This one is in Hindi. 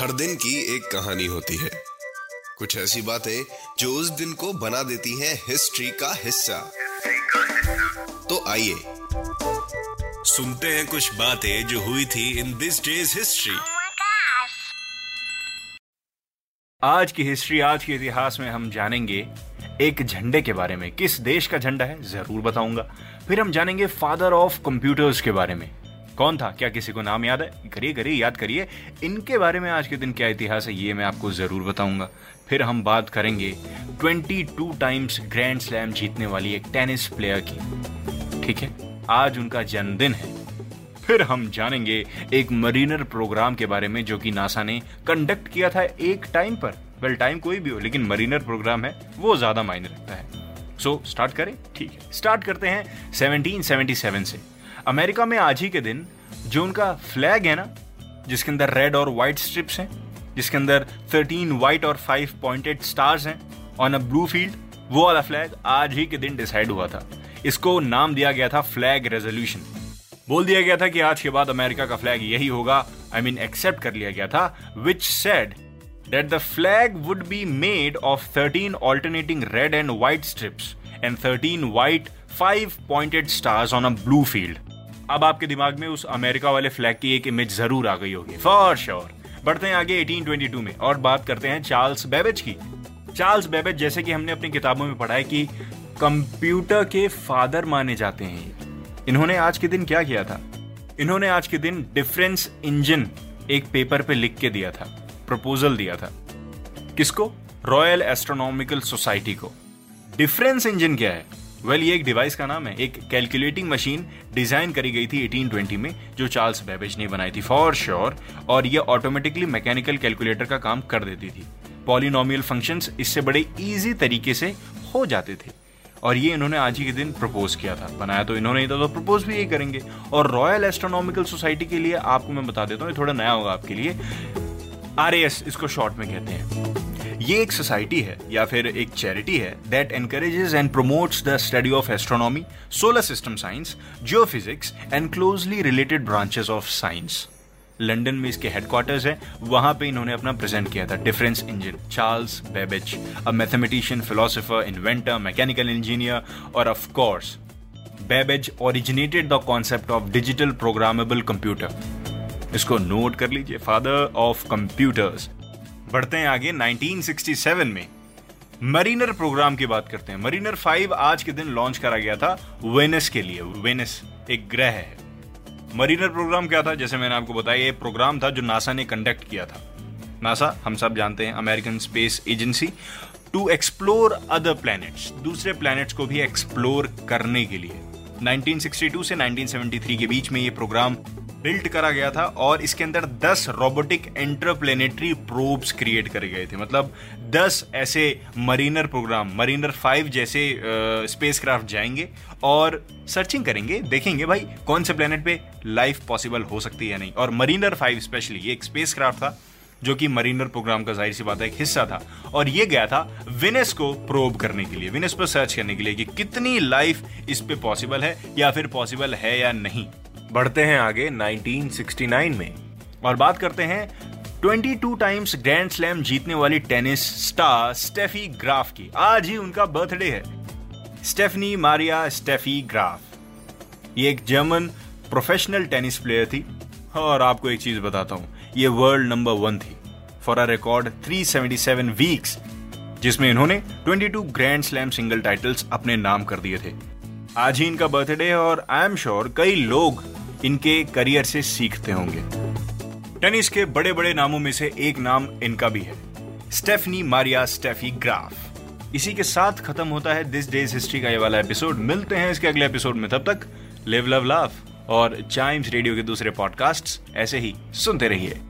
हर दिन की एक कहानी होती है। कुछ ऐसी बातें जो उस दिन को बना देती हैं हिस्ट्री का हिस्सा। तो आइए सुनते हैं कुछ बातें जो हुई थी इन दिस डेज़ हिस्ट्री! आज की हिस्ट्री आज के इतिहास में हम जानेंगे एक झंडे के बारे में। किस देश का झंडा है? ज़रूर बताऊँगा। फिर हम जानेंगे फादर ऑफ़ कंप्यूटर्स के बारे में। कौन था? क्या किसी को नाम याद है? करिए करिए याद करिए। इनके बारे में आज के दिन क्या इतिहास है ये मैं आपको ज़रूर बताऊँगा। फिर हम बात करेंगे 22 टाइम्स ग्रैंड स्लैम जीतने वाली एक टेनिस प्लेयर की। ठीक है? आज उनका जन्मदिन है। फिर हम जानेंगे एक मरीनर प्रोग्राम के बारे में जो कि नासा ने कंडक्ट किया था एक टाइम पर। वेल टाइम कोई भी हो लेकिन मरीनर प्रोग्राम है वो ज़्यादा मायने रखता है। सो so, स्टार्ट करें? ठीक है। स्टार्ट करते हैं 1777 से। अमेरिका में आज ही के दिन जो उनका फ्लैग है ना, जिसके अंदर रेड और व्हाइट स्ट्रिप्स हैं, जिसके अंदर 13 व्हाइट और 5 पॉइंटेड स्टार्स हैं ऑन अ ब्लू फ़ील्ड वो वाला फ्लैग आज ही के दिन डिसाइड हुआ था। इसको नाम दिया गया था फ्लैग रेजोल्यूशन बोल दिया गया था कि आज के बाद अमेरिका का फ्लैग यही होगा। आई मीन एक्सेप्ट कर लिया गया था which said that the flag would be made of 13 alternating red and white strips and 13 white five pointed stars on a blue field. अब आपके दिमाग में उस अमेरिका वाले फ्लैग की एक इमेज ज़रूर आ गई होगी। फॉर श्योर बढ़ते हैं आगे 1822 में और बात करते हैं चार्ल्स बेबेज की। चार्ल्स बेबेज जैसे कि हमने अपनी किताबों में पढ़ा है कि कंप्यूटर के फादर माने जाते हैं। इन्होंने आज के दिन क्या किया था? इन्होंने आज के दिन डिफरेंस इंजन एक पेपर पे लिख के दिया था प्रपोजल दिया था। किसको? रॉयल एस्ट्रोनॉमिकल सोसाइटी को। डिफरेंस इंजन क्या है? वेल well, ये एक डिवाइस का नाम है। एक कैलकुलेटिंग मशीन डिज़ाइन करी गई थी 1820 में जो चार्ल्स बेबेज ने बनाई थी फॉर श्योर और ये ऑटोमेटिकली मैकेनिकल कैलकुलेटर का काम कर देती थी। पॉलिनोमियल फ़ंक्शंस इससे बड़े इजी तरीके से हो जाते थे। और ये इन्होंने आज ही के दिन प्रपोज किया था। बनाया तो इन्होंने ही था तो प्रपोज भी यही करेंगे। और रॉयल एस्ट्रोनॉमिकल सोसाइटी के लिए आपको मैं बता देता हूँ ये थोड़ा नया होगा आपके लिए। आर इसको शॉर्ट में कहते हैं। ये एक सोसाइटी है, या फिर एक चैरिटी है that encourages and promotes the study of astronomy solar system science geophysics and closely related branches of science London में इसके हेडक्वार्टर्स है, वहाँ पे इन्होंने अपना प्रेजेंट किया था difference engine Charles Babbage a mathematician philosopher inventor mechanical engineer और of course Babbage originated the concept of digital programmable computer इसको नोट कर लीजिए फादर ऑफ़ कंप्यूटर्स बढ़ते हैं आगे 1967 में। मरीनर प्रोग्राम की बात करते हैं। मरीनर 5 आज के दिन लॉन्च करा गया था वेनस के लिए। वेनस एक ग्रह है। मरीनर प्रोग्राम क्या था? जैसे मैंने आपको बताया, ये प्रोग्राम था जो नासा ने कंडक्ट किया था। नासा, हम सब जानते हैं American space agency to explore other planets दूसरे प्लैनेट्स को भी एक्सप्लोर करने के लिए। 1962 से 1973 के बीच में ये प्रोग्राम बिल्ट करा गया था और इसके अंदर 10 रोबोटिक इंटरप्लेनेटरी प्रोब्स क्रिएट करे गए थे। मतलब 10 ऐसे मरीनर प्रोग्राम मरीनर 5 जैसे स्पेस क्राफ्ट जाएँगे और सर्चिंग करेंगे, देखेंगे भाई कौन से प्लेनेट पे लाइफ पॉसिबल हो सकती है या नहीं। और मरीनर 5 स्पेशली ये एक स्पेस था, जो कि मरीनर प्रोग्राम का ज़ाहिर सी बात है, एक हिस्सा था। और ये गया था विनेस को प्रोब करने के लिए विनेस पर सर्च करने के लिए कि कितनी लाइफ इस पे पॉसिबल है या फिर पॉसिबल है या नहीं। बढ़ते हैं आगे 1969 में। और बात करते हैं 22 टाइम्स ग्रैंड स्लैम जीतने वाली टेनिस स्टार स्टेफी ग्राफ की। आज ही उनका बर्थडे है। Stephanie Maria Steffi Graf. ये एक जर्मन प्रोफेशनल टेनिस प्लेयर थी। और आपको एक चीज़ बताता हूँ, ये वर्ल्ड नंबर वन थी। फॉर अ रिकॉर्ड 377 वीक्स जिसमें इन्होंने 22 ग्रैंड स्लैम सिंगल टाइटल्स अपने नाम कर दिए थे। आज ही इनका बर्थडे है और आई एम श्योर कई लोग इनके करियर से सीखते होंगे। टेनिस के बड़े बड़े नामों में से एक नाम इनका भी है। Stephanie Maria Steffi Graf. इसी के साथ खत्म होता है दिस डेज़ हिस्ट्री का ये वाला एपिसोड। मिलते हैं इसके अगले एपिसोड में। तब तक लिव लव लाफ और चाइम्स रेडियो के दूसरे पॉडकास्ट ऐसे ही सुनते रहिए।